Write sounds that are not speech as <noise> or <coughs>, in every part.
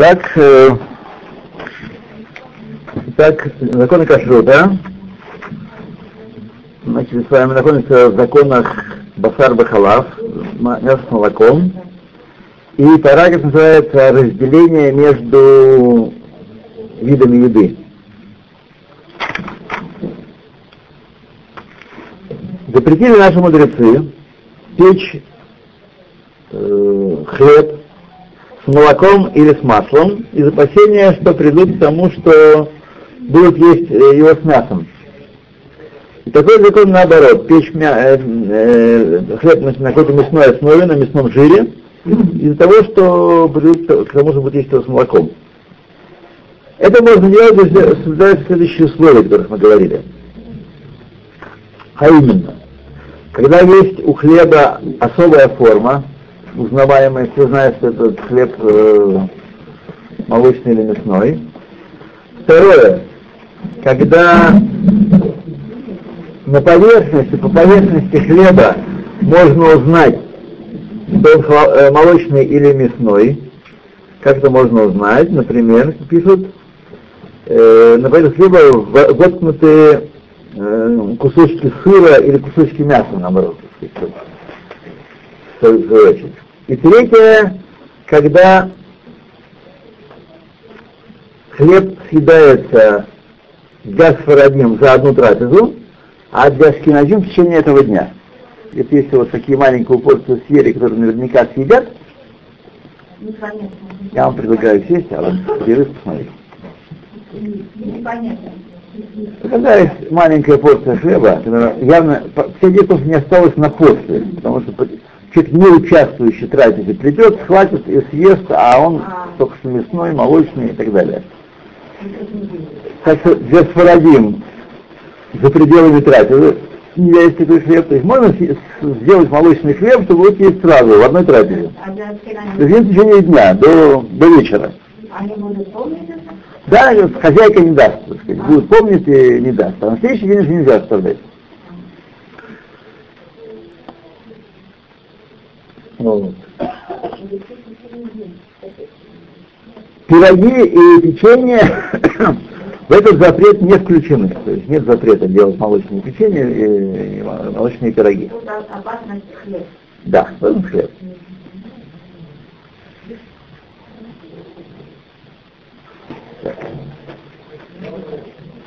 Так, э, так, законы кашрута. Значит, с вами находимся в законах Басар Бахалав, мясо с молоком. И параграф называется разделение между видами еды. Запретили наши мудрецы печь э, хлеб молоком или с маслом из опасения, что придут к тому, что будут есть э, его с мясом. И такой закон наоборот, печь мя, э, э, хлеб на, какой-то мясной основе, на мясном жире, из-за того, что придут к тому, что будет есть его с молоком. Это можно делать, если соблюдаются следующие условия, о которых мы говорили. А именно, когда есть у хлеба особая форма, узнаваемая, все знают, что это хлеб э, молочный или мясной. Второе, когда на поверхности, по поверхности хлеба можно узнать, что он э, молочный или мясной. Как это можно узнать? Например, пишут, э, на поверхности хлеба воткнутые э, кусочки сыра или кусочки мяса, наоборот. Очередь. И третье, когда хлеб съедается гасфарадим за одну трапезу, а гашкиназим в течение этого дня. Это если вот такие маленькую порцию съели, которые наверняка съедят, я вам предлагаю сесть, а вот перерыв посмотреть. Непонятно. Когда есть маленькая порция хлеба, явно все детов не осталось на после, потому что человек не участвующий трапезе придет, схватит и съест, а он а. только что мясной, молочный и так далее. Так что для сфарадим за пределами трапезы нельзя есть такой хлеб. То есть можно сделать молочный хлеб, чтобы вот есть сразу, в одной трапезе. А То есть в течение дня, до, до вечера. Они будут помнить Да, хозяйка не даст, так сказать. Будут помнить и не даст. А на следующий день уже нельзя оставлять. Вот. Пироги и печенье <coughs> в этот запрет не включены. То есть нет запрета делать молочные печенье и молочные пироги. Да, в этом хлеб.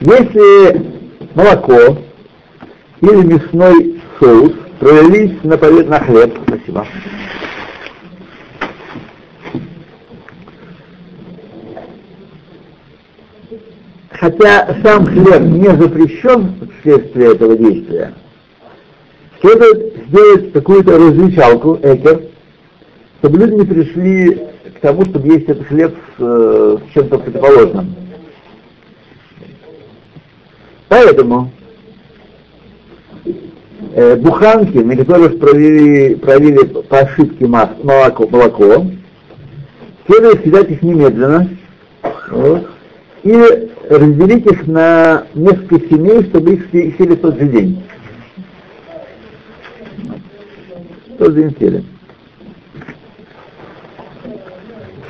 Если молоко или мясной соус пролились на, на хлеб, спасибо, хотя сам хлеб не запрещен вследствие этого действия, следует сделать какую-то различалку, экер, чтобы люди не пришли к тому, чтобы есть этот хлеб с, э, с чем-то противоположным. Поэтому э, буханки, на которых провели, провели по ошибке мас, молоко, молоко, следует съедать их немедленно вот, и разделить их на несколько семей, чтобы их съели в тот же день. В тот день съели.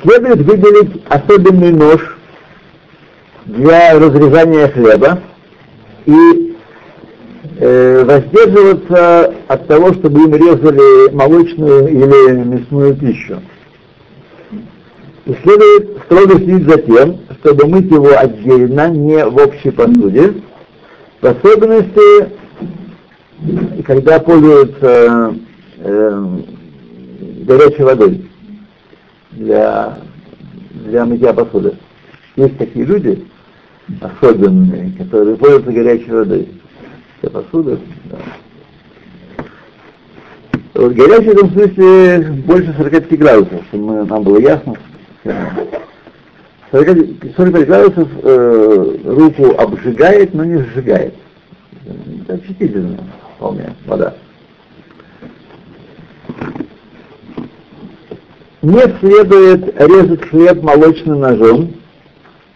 Следует выделить особенный нож для разрезания хлеба и э, воздерживаться от того, чтобы им резали молочную или мясную пищу. И следует строго следить за тем, чтобы мыть его отдельно, не в общей посуде, в особенности, когда пользуются э, горячей водой для, для мытья посуды. Есть такие люди, особенные, которые пользуются горячей водой. Для посуды, да. Вот горячий в этом смысле больше 45 градусов, чтобы нам было ясно. 45 градусов э, руку обжигает, но не сжигает. Это очистительно вполне вода. Не следует резать хлеб молочным ножом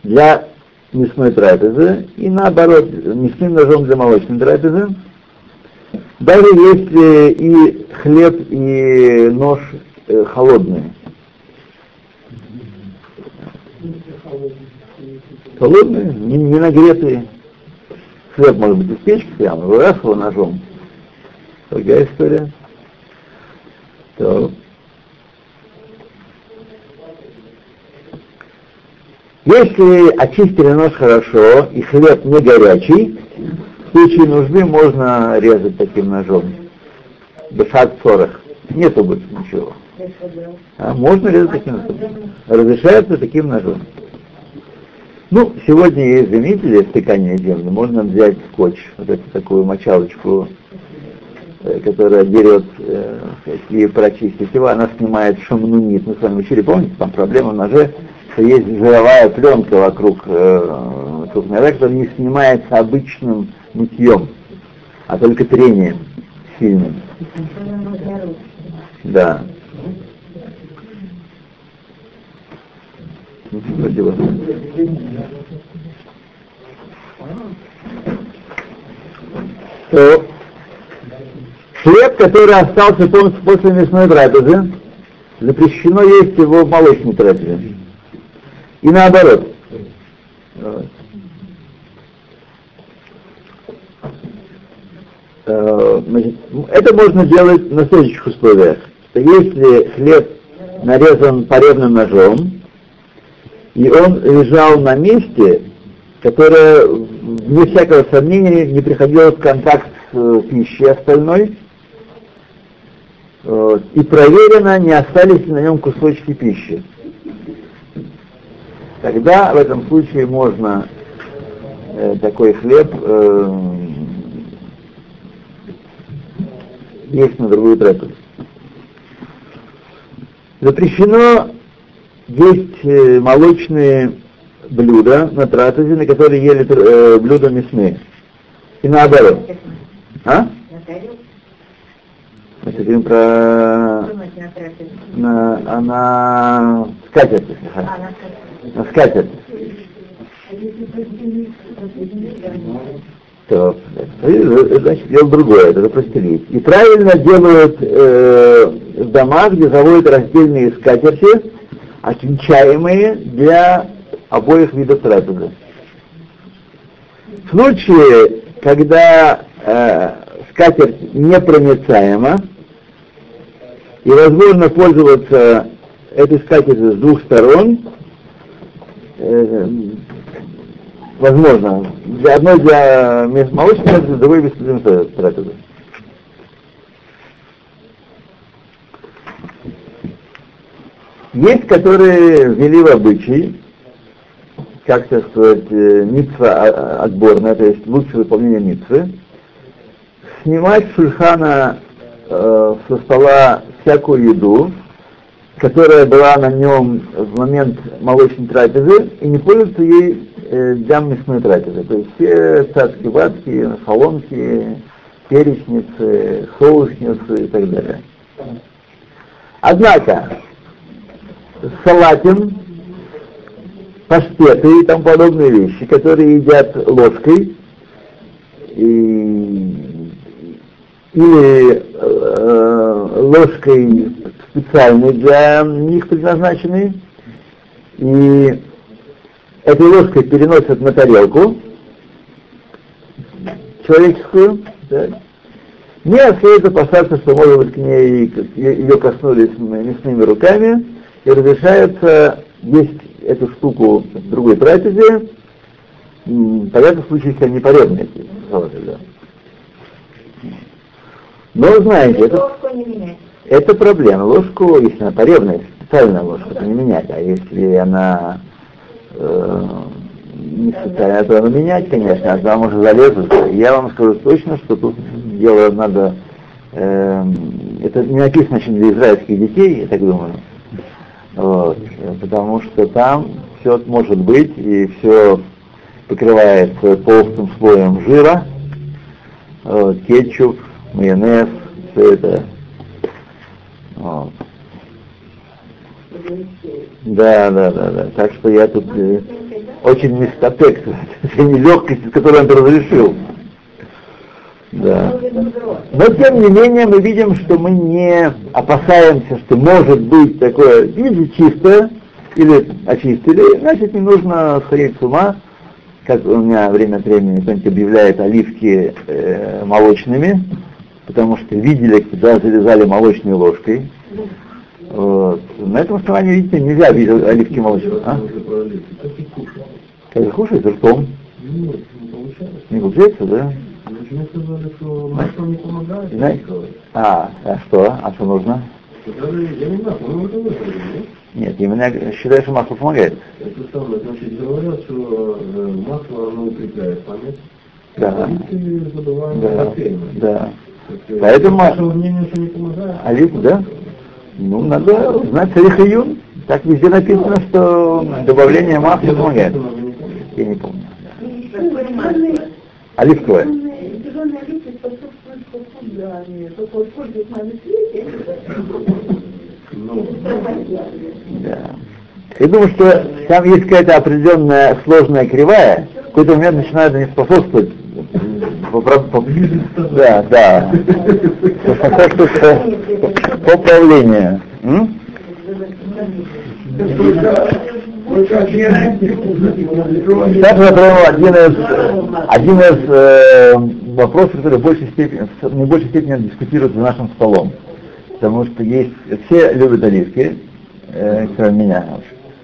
для мясной трапезы и наоборот, мясным ножом для молочной трапезы. Даже если и хлеб, и нож э, холодные. Холодные, не, не нагретые. Хлеб может быть из печки прямо, его ножом. Другая история. То. Если очистили нож хорошо и хлеб не горячий, в случае нужды можно резать таким ножом. Бешат 40. Нету больше ничего. А можно резать таким ножом. Разрешается таким ножом. Ну, сегодня есть заметили стыкание земли. Можно взять скотч, вот эту такую мочалочку, э, которая берет, э, и прочистить его, она снимает шамнунит. Мы с вами учили, помните, там проблема в ноже, что есть жировая пленка вокруг, э, вокруг ножа, которая не снимается обычным мытьем, а только трением сильным. Да. Спасибо. То хлеб, который остался после мясной трапезы, запрещено есть его в молочной трапезе. И наоборот. Э, значит, это можно делать на следующих условиях. Что если хлеб нарезан порезным ножом, и он лежал на месте, которое, вне всякого сомнения, не приходило в контакт с э, пищей остальной, и проверено, не остались ли на нем кусочки пищи. Тогда в этом случае можно э, такой хлеб э, есть на другую трапезу. Запрещено есть э, молочные блюда на трапезе, на которые ели э, блюда мясные. И наоборот. А? Мы говорим про... На, а на скатерть. На скатерть. То, значит, дело другое, это простелить. И правильно делают э, в домах, где заводят раздельные скатерти, отвечаемые для обоих видов трапезы. В случае, когда э, скатерть непроницаема, и возможно пользоваться этой скатертью с двух сторон, э, возможно, для одной для молочной трапезы, другой без трапезы. Есть, которые ввели в обычай, как так сказать, э, митва а, а, отборная, то есть лучшее выполнение митвы, снимать с шульхана э, со стола всякую еду, которая была на нем в момент молочной трапезы, и не пользоваться ей э, для мясной трапезы. То есть все царские ватки, солонки, перечницы, соусницы и так далее. Однако, салатин, паштеты и тому подобные вещи, которые едят ложкой, и, или э, ложкой специальной для них предназначенной, и этой ложкой переносят на тарелку человеческую, да, не следует опасаться, что, может быть, к ней ее коснулись мясными руками, и разрешается есть эту штуку в другой трапезе, понятно, в случае, если они порядные, да. Но знаете, это, это проблема. Ложку, если она поребная, специальная ложка, то не менять. А если она э, не специальная, то она менять, конечно, а там уже залезут. Я вам скажу точно, что тут дело надо... Э, это не написано очень для израильских детей, я так думаю. Вот, потому что там все может быть, и все покрывается толстым слоем жира, вот, кетчуп, майонез, все это. Да, да, да, да. Так что я тут э, очень мистотек, <laughs> легкости, с которой он разрешил. Да. Но тем не менее мы видим, что мы не опасаемся, что может быть такое, видите, чистое, или очистили, значит не нужно сходить с ума, как у меня время от времени кто-нибудь объявляет оливки э, молочными, потому что видели, когда залезали молочной ложкой. Вот. На этом основании, видите, нельзя видеть оливки молочные. А? Как кушать? Ртом? Не получается, да? Знаете? А, а что? А что нужно? Нет, именно считаю, что масло помогает. Это самое, значит, говорят, что э, масло, оно укрепляет память. Да. Да, да. Поэтому оливку, да? Ну, надо знать царих июн. Так везде написано, что добавление масла помогает. Я не помню. Оливковое. Да. Я думаю, что там есть какая-то определенная сложная кривая, в какой-то момент начинает не способствовать да, да. Поправление. Сейчас затронул один из, один из э, вопросов, который в большей степени, в не большей степени дискутируют за нашим столом. Потому что есть, все любят оливки, э, кроме меня,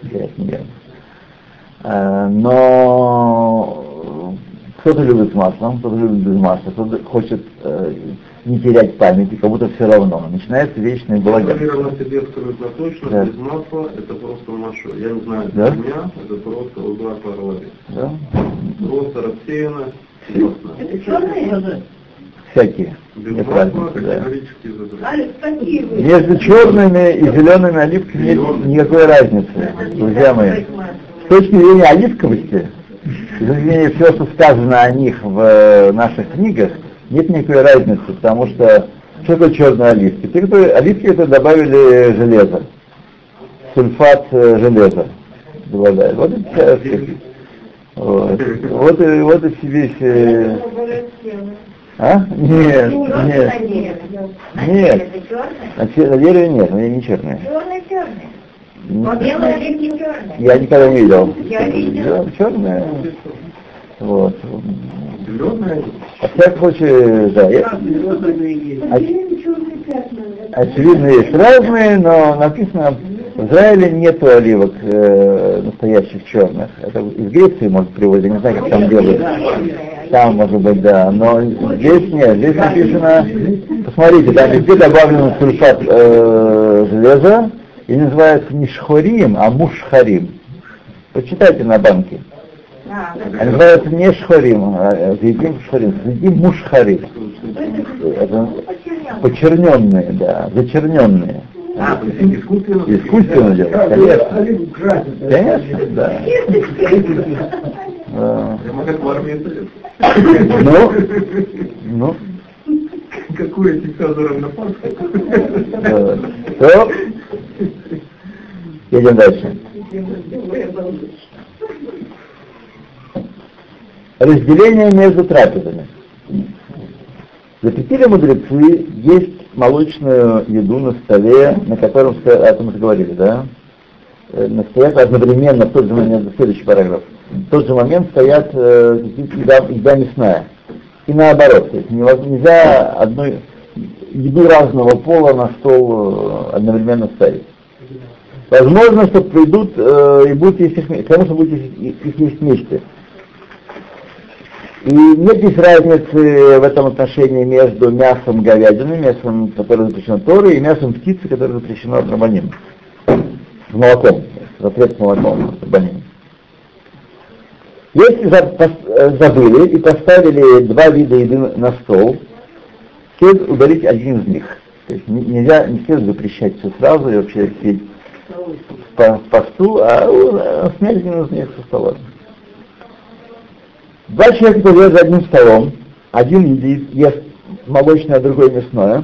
я их не. Э, но кто-то любит с маслом, кто-то любит без масла, кто-то хочет э, не терять память, и как будто все равно. Начинается вечный балаган. Я себе абсолютно точно, да. без масла это просто машу. Я не знаю, да? для меня это просто удар по. Да? Просто рассеяно. Это черные? Всякие. Без Нет масла разницы, да. вы? Между черными и зелеными оливками нет никакой разницы, друзья мои. С точки зрения оливковости, с точки зрения всего, что сказано о них в э, наших книгах, нет никакой разницы, потому что что такое черные оливки? Те, кто оливки это добавили железо, сульфат э, железа добавляют. Вот и вся, вот, вот, и, вот и весь... э, А? Нет, нет, нет. На дереве нет, они не черные. Черные, черные. М, Белые оливки черные. Я никогда не видел. Я видел. Да, черные. Вот. Зеленая Во всяком случае, да. я- очевидно, есть разные, но написано, в Израиле нету оливок э, настоящих черных. Это из Греции, может, привозить, не знаю, как там делают. Там, может быть, да. Но здесь нет. Здесь написано, посмотрите, там везде добавлен сульфат э, железа, и называется не шхорим, а мушхарим. Почитайте на банке. А, Они называются не шхорим, а зайдим шхорим, зайдим мушхарим. Это почерненные, да, зачерненные. А, то есть искусственно. Искусственно делают, конечно. Конечно, да. А, Прямо как в армии Совет. Ну, ну, Какую диктатуром на э, то, едем дальше. Разделение между трапезами. Запретили мудрецы есть молочную еду на столе, на котором, о этом мы уже говорили, да? Э, на- Стоят одновременно, в тот же момент, следующий параграф, в тот же момент стоят э, еда, еда мясная. И наоборот, то есть нельзя одной, еду разного пола на стол э, одновременно ставить. Возможно, что придут э, и будут есть их, вме- конечно, будут их есть вместе. И нет здесь разницы в этом отношении между мясом говядины, мясом, которое запрещено Торой, и мясом птицы, которое запрещено Рабаним. С молоком. Запрет с молоком Рабаним. Если э, забыли и поставили два вида еды на стол, следует удалить один из них. То есть не- нельзя, не следует запрещать все сразу и вообще сидеть по в посту, а э, снять один из них со стола. Два человека сидят за одним столом, один ест молочное, а другой мясное,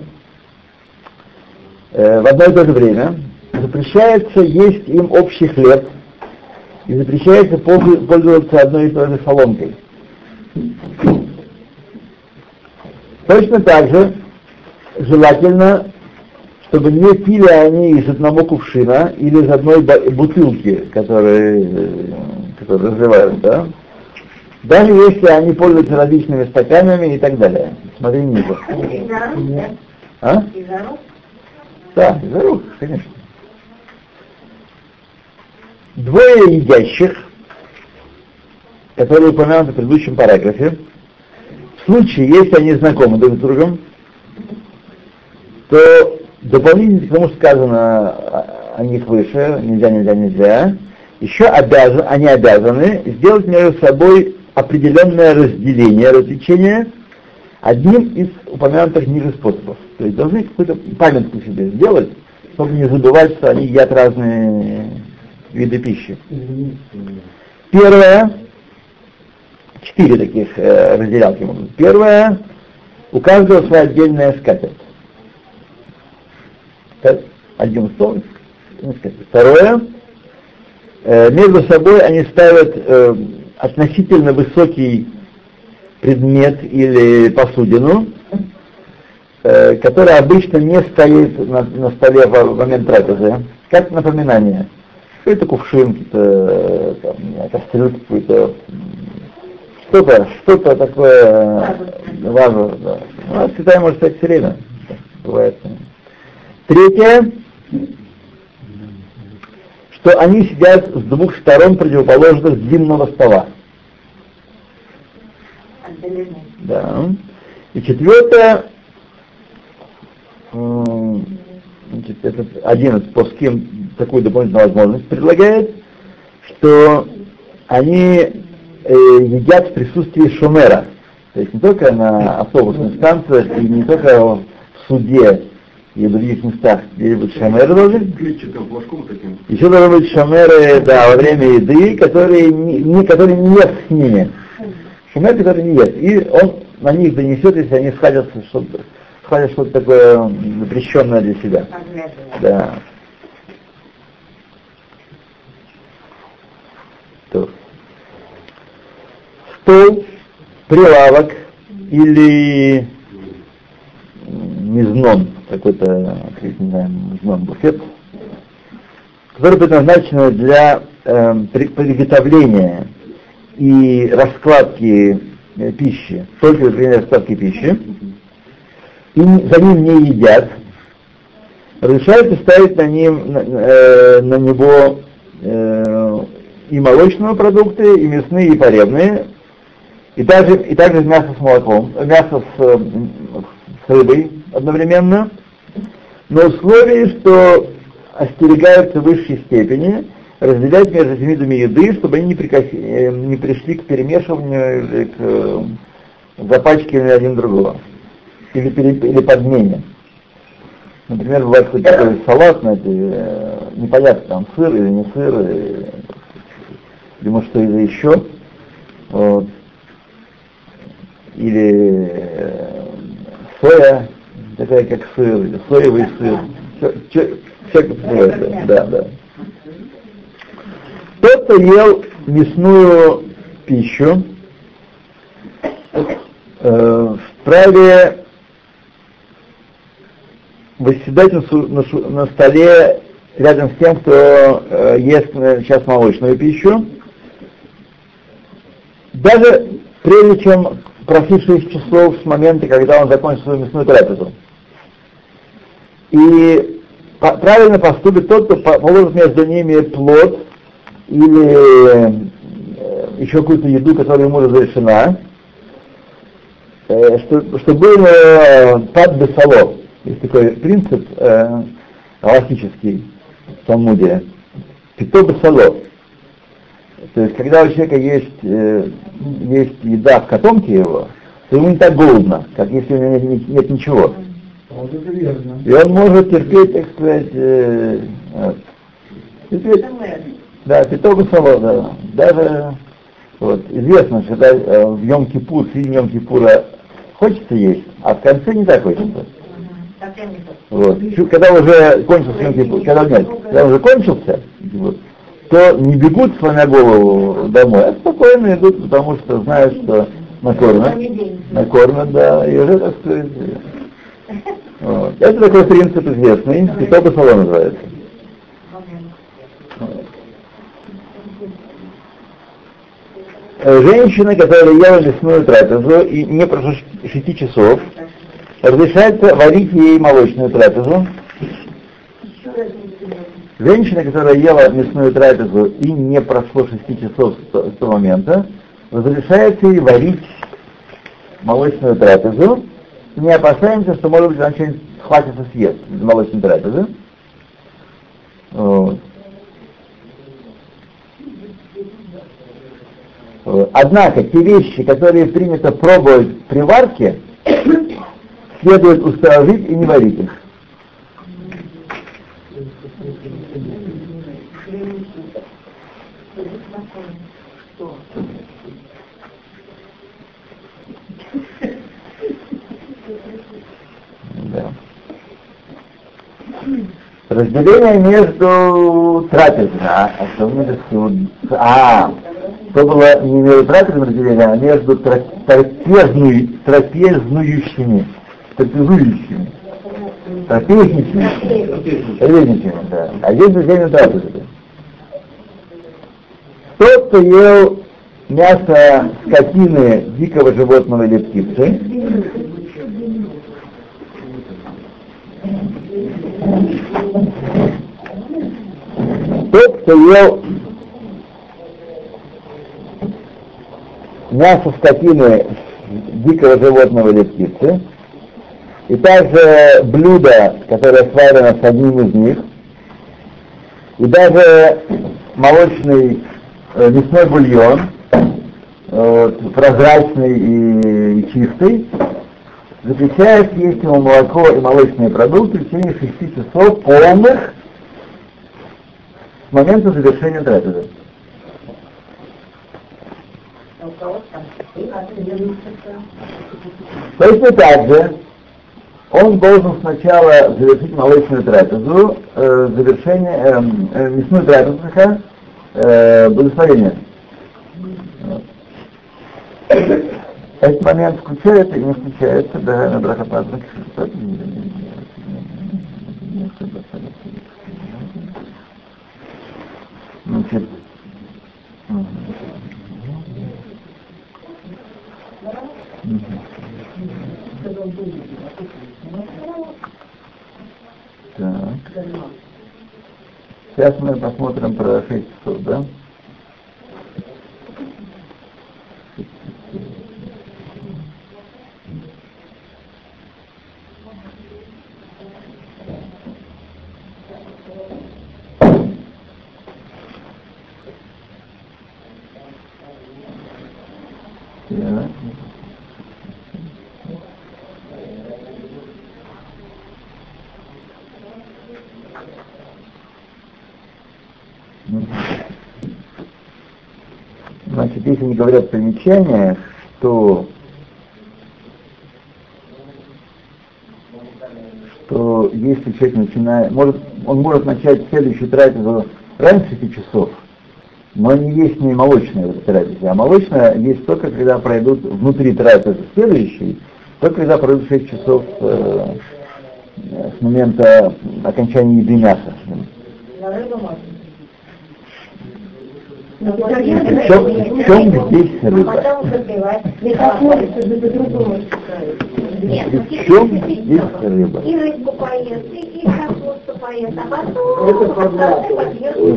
э, в одно и то же время, запрещается есть им общий хлеб, и запрещается пользоваться одной и той же соломкой. Точно так же желательно чтобы не пили они из одного кувшина или из одной бутылки, которые, э, которые разливают, да? Даже если они пользуются различными стаканами и так далее. Смотри ниже. Из-за рук, да? А? Из-за рук. Да, из рук, конечно. Двое едящих, которые упомянуты в предыдущем параграфе, в случае, если они знакомы друг с другом, то дополнительно к тому, что сказано о- них выше, нельзя, нельзя, нельзя, еще обязан, они обязаны сделать между собой определенное разделение, развлечение одним из упомянутых ниже способов. То есть должны какую-то памятку себе сделать, чтобы не забывать, что они едят разные виды пищи. Первое, четыре таких э, разделялки могут быть. Первое, у каждого своя отдельная скатерть. Один стол, скатерть. Второе, э, между собой они ставят э, относительно высокий предмет или посудину, э, которая обычно не стоит на, на столе в момент трапезы, как напоминание. Какой-то кувшин, какие-то э, там, кастрюльки, какой-то что-то, что-то такое э, важное. Да. У нас в Китае может стоять все время. Бывает. Третье, что они сидят с двух сторон противоположных длинного стола. Да. И четвертое, значит, это один из поским такую дополнительную возможность предлагает, что они э, едят в присутствии шумера. То есть не только на автобусных станциях и не только в суде и в других местах, где будут шумеры должны, еще должны быть шумеры, да, во время еды, которые не, не- которые не ест с ними. Шумер, который не ест. И он на них донесет, если они схватятся что-то, схватят что-то такое запрещенное для себя. Да. То. Стол, прилавок или м, мезнон, какой-то, как не знаю, мезнон, буфет, который предназначен для при- приготовления и раскладки э, пищи, только для раскладки пищи, и за ним не едят, разрешается ставить на, ним, на, э, на него э, и молочные продукты, и мясные, и поребные, и также, и также мясо с молоком, мясо с, с рыбой одновременно, но условие, что остерегаются в высшей степени разделять между этими видами еды, чтобы они не, прикоси- э, не пришли к перемешиванию или к э, запачкиванию один другого, или, пере- или подмене. Например, бывает какой-то салат, знаете, э, непонятно, там сыр или не сыр, или, или может что-то еще. Вот. Или э, соя, такая как сыр, или соевый сыр. Всякое бывает, да, да. Кто-то ел мясную пищу, э, вправе восседать на, на на столе рядом с тем, кто э, ест э, сейчас молочную пищу, даже прежде чем 6 часов с момента, когда он закончит свою мясную трапезу. И правильно поступит тот, кто по- положит между ними плод или э, еще какую-то еду, которая ему разрешена, э, что, что был э, пад бесало. Есть такой принцип э, галактический в Талмуде. Пито бесало. То есть, когда у человека есть, э, есть еда в котомке его, то ему не так голодно, как если у него нет, нет- нет ничего. Вот. И он может терпеть, так сказать, э, вот. терпеть, да, сало, да. Даже вот, известно, что когда э, в Йом-Кипур, в середине Йом-Кипура хочется есть, а в конце не так хочется. Вот. Когда уже кончился Йом-Кипур, когда, нет, когда уже кончился, вот, то не бегут, сломя голову домой, а спокойно идут, потому что знают, что накормят, накормят, да, и уже, так сказать, Вот. Это такой принцип известный, Святой Басало называется. Вот. Э, Женщина, которая ела мясную трапезу и не прошло 6 часов, разрешается варить ей молочную трапезу. Женщина, которая ела мясную трапезу и не прошло 6 часов с то- с того момента, разрешается ей варить молочную трапезу. Не опасаемся, что, может быть, она что-нибудь хватится съест из молочной трапезы. Однако те вещи, которые принято пробовать при варке, <coughs> следует установить и не варить их. Да. Разделение между трапезой, а, а что между, а, то было не между трапезным разделением, а между тра- трапезную- трапезнующими, трапезующими, трапезничающими, трапезничающими, да, а есть разделение трапезы. Тот, кто ел мясо скотины, дикого животного или птицы, тот, кто ел мясо скотины, дикого животного или птицы, и также блюдо, которое сварено с одним из них, и даже молочный э, мясной бульон, э, прозрачный и, и чистый, запрещает есть ему молоко и молочные продукты в течение 6 часов полных момента завершения трапезы. Точно так же он должен сначала завершить молочную трапезу, э, завершение, э, э, мясную трапезу, э, благословение. Этот момент включается и не включается, да, на брахопазнак. Значит. Так. Сейчас мы посмотрим про 6 часов, да? Так. Мгм. Значит, если не говорят в примечаниях, что что если человек начинает, может, он может начать следующую трапезу раньше 6 часов, но не есть не молочная в этой а молочная есть только когда пройдут внутри трапезы следующей, только когда пройдут 6 часов э, с момента окончания еды мяса. В чем, в чем здесь рыба? В чем здесь рыба?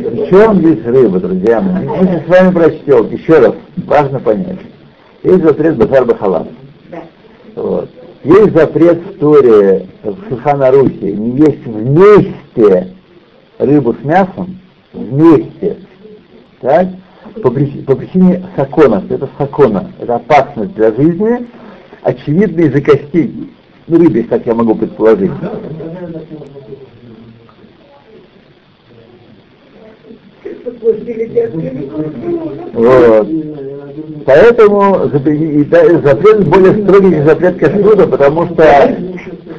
В чем здесь рыба, друзья мои? Мы сейчас с вами прочтем, еще раз, важно понять. Есть запрет Бахар Бахалам. Вот. Есть запрет в Торе в Шухана Рухе, не есть вместе рыбу с мясом, вместе. Так? По, причине, по причине сакона, это сакона, это опасность для жизни, очевидно из-за костей рыбы, как я могу предположить. Вот. Поэтому запрет более строгий, запрет кашрута, потому что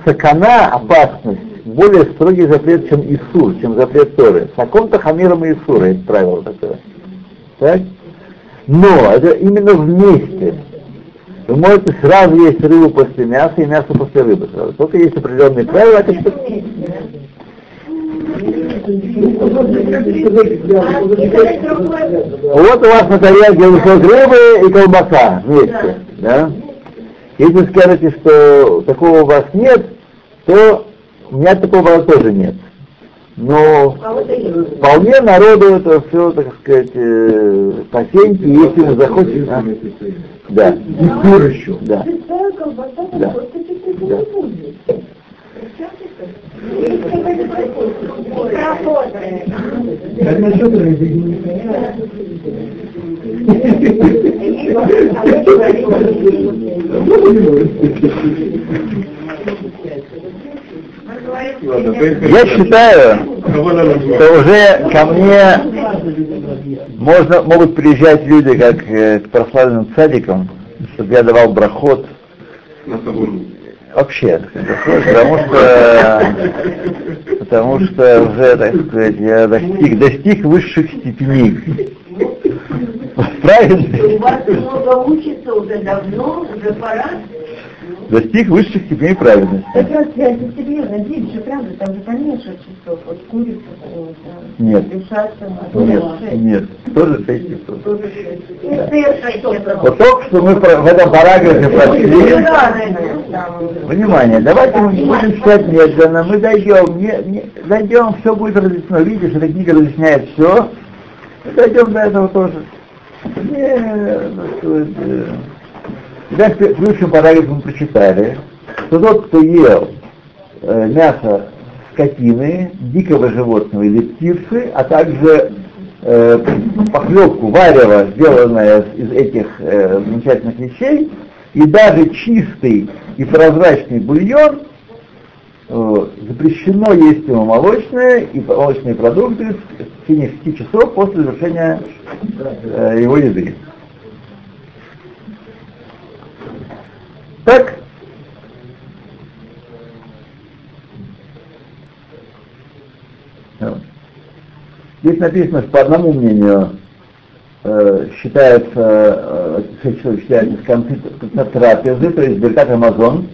сакана, опасность, более строгий запрет, чем Исур, чем запрет Торы. Сакон-то хамиром и Исура, это правило такое. Так? Но это именно вместе. Вы можете сразу есть рыбу после мяса и мясо после рыбы сразу. Только есть определенные правила, это что... Вот у вас на тарелке кусок рыбы и колбаса вместе, да? Если скажете, что такого у вас нет, то у меня такого тоже нет. Но вполне народу это все, так сказать, э, потеньки, если он захочет. А? Да. И еще. Да. Да. Да. Как насчет рыбы? <laughs> Я считаю, что уже ко мне можно, могут приезжать люди, как э, к прославленным садикам, чтобы я давал брахот. Вообще, потому что, потому что уже, так сказать, я достиг, достиг высших степеней. Правильно? У вас много учится уже давно, уже пора. Достиг высших степеней праведности. Как раз я это серьезно, день же, правда, там же поменьше часов, вот курица, Нет. решаться, Нет, нет, тоже шесть часов. Вот только что мы про- в этом параграфе прошли. там, Внимание, давайте мы не будем читать медленно, мы дойдем, не, не- дойдем, все будет разъяснено. Видишь, эта книга разъясняет все. Мы дойдем до этого тоже. Не, ну, что это, Итак, в предыдущем параграфе мы прочитали, что тот, кто ел э, мясо скотины, дикого животного или птицы, а также э, похлебку, варево, сделанное из этих э, замечательных вещей, и даже чистый и прозрачный бульон, э, запрещено есть ему молочное и молочные продукты в течение 6 часов после завершения э, его еды. Так. Здесь написано, что по одному мнению э, считается, э, что считается с конца, конца трапезы, то есть Беркат Амазон,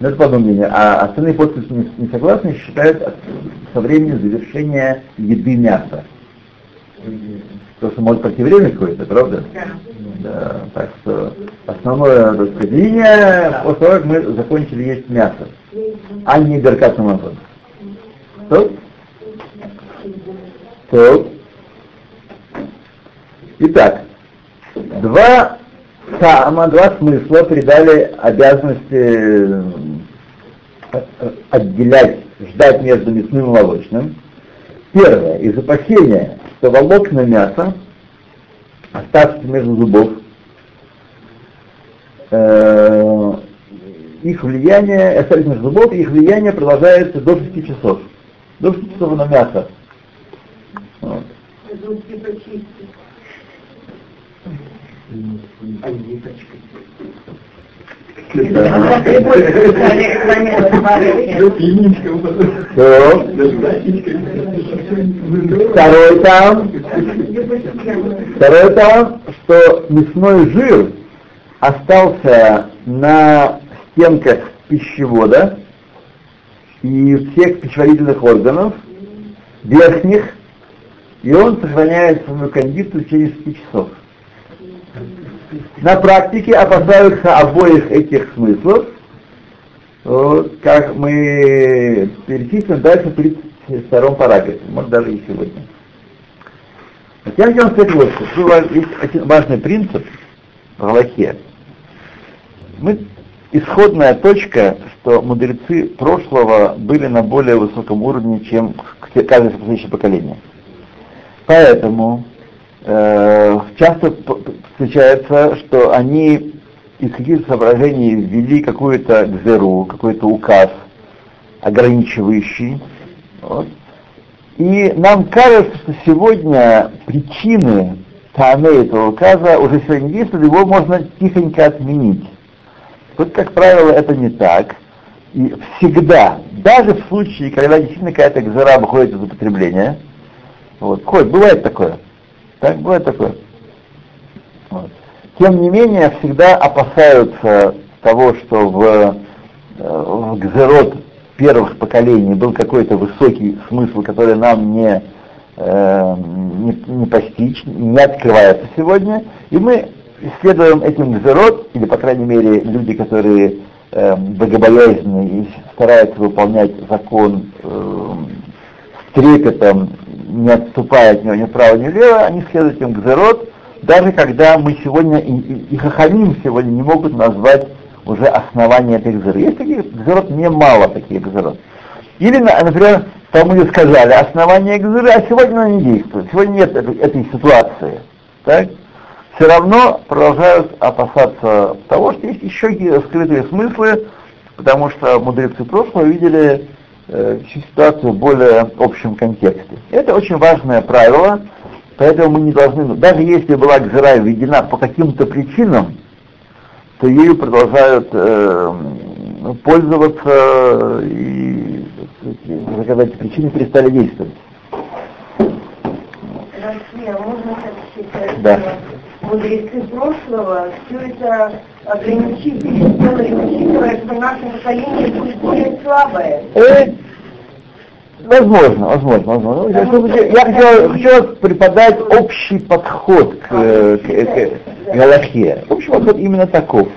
но это по одному мнению, а остальные подписи не, не согласны, считают от- со времени завершения еды мяса. Потому что может пройти время какое-то, правда? Да, так что основное так сказать, после того, как мы закончили есть мясо, а не Беркат Амазон. То? То. Итак, два сама, два смысла придали обязанности э, э, отделять, ждать между мясным и молочным. Первое, из опасения, что волокна мяса, оставшиеся между зубов, э, их влияние, остались между зубов, их влияние продолжается до 6 часов. До 6 часов на мясо. Вот. То. Второй там, второй там, что мясной жир остался на стенках пищевода и всех пищеварительных органов, верхних, и он сохраняет свою кондицию через 6 часов. На практике опасаются обоих этих смыслов, вот, как мы перечислим дальше в 32 параграфе, может даже и сегодня. Вот я хотел сказать вот, что ва- есть один важный принцип в Галахе. Мы, исходная точка, что мудрецы прошлого были на более высоком уровне, чем каждое следующее поколение. Поэтому э, часто встречается, что они из каких-то соображений ввели какую-то гзеру, какой-то указ ограничивающий. Вот. И нам кажется, что сегодня причины таны этого указа уже сегодня действуют, его можно тихонько отменить. Вот, как правило, это не так. И всегда, даже в случае, когда действительно какая-то гзера выходит из употребления, вот, хоть бывает такое, так, бывает такое. Вот. тем не менее, всегда опасаются того, что в, э, в Гзерот первых поколений был какой-то высокий смысл, который нам не, э, не, не постичь, не открывается сегодня, и мы исследуем этим Гзерот, или, по крайней мере, люди, которые э, богобоязненны и стараются выполнять закон э, с трепетом, не отступая от него ни вправо, ни влево, они следуют этим Гзерот, даже когда мы сегодня, и, и, и Хахамим сегодня не могут назвать уже основание этой гзеры. Есть таких гзерот немало таких гзерот. Или, например, Талмуде сказали, основание гзеры, а сегодня она не действует. Сегодня нет этой, этой ситуации. Так? Все равно продолжают опасаться того, что есть еще скрытые смыслы, потому что мудрецы прошлого видели э, ситуацию в более общем контексте. Это очень важное правило, поэтому мы не должны, даже если была гзера введена по каким-то причинам, то ею продолжают э, пользоваться и заказать причины перестали действовать. Россия, можно сообщить, Да. мудрецы прошлого все это ограничили, сделали, учитывая, что наше поколение будет более слабое. Э, возможно, возможно, возможно. Я, хочу, я хочу, хочу преподать общий подход к, к, к, к Галахе. Общий подход именно таков.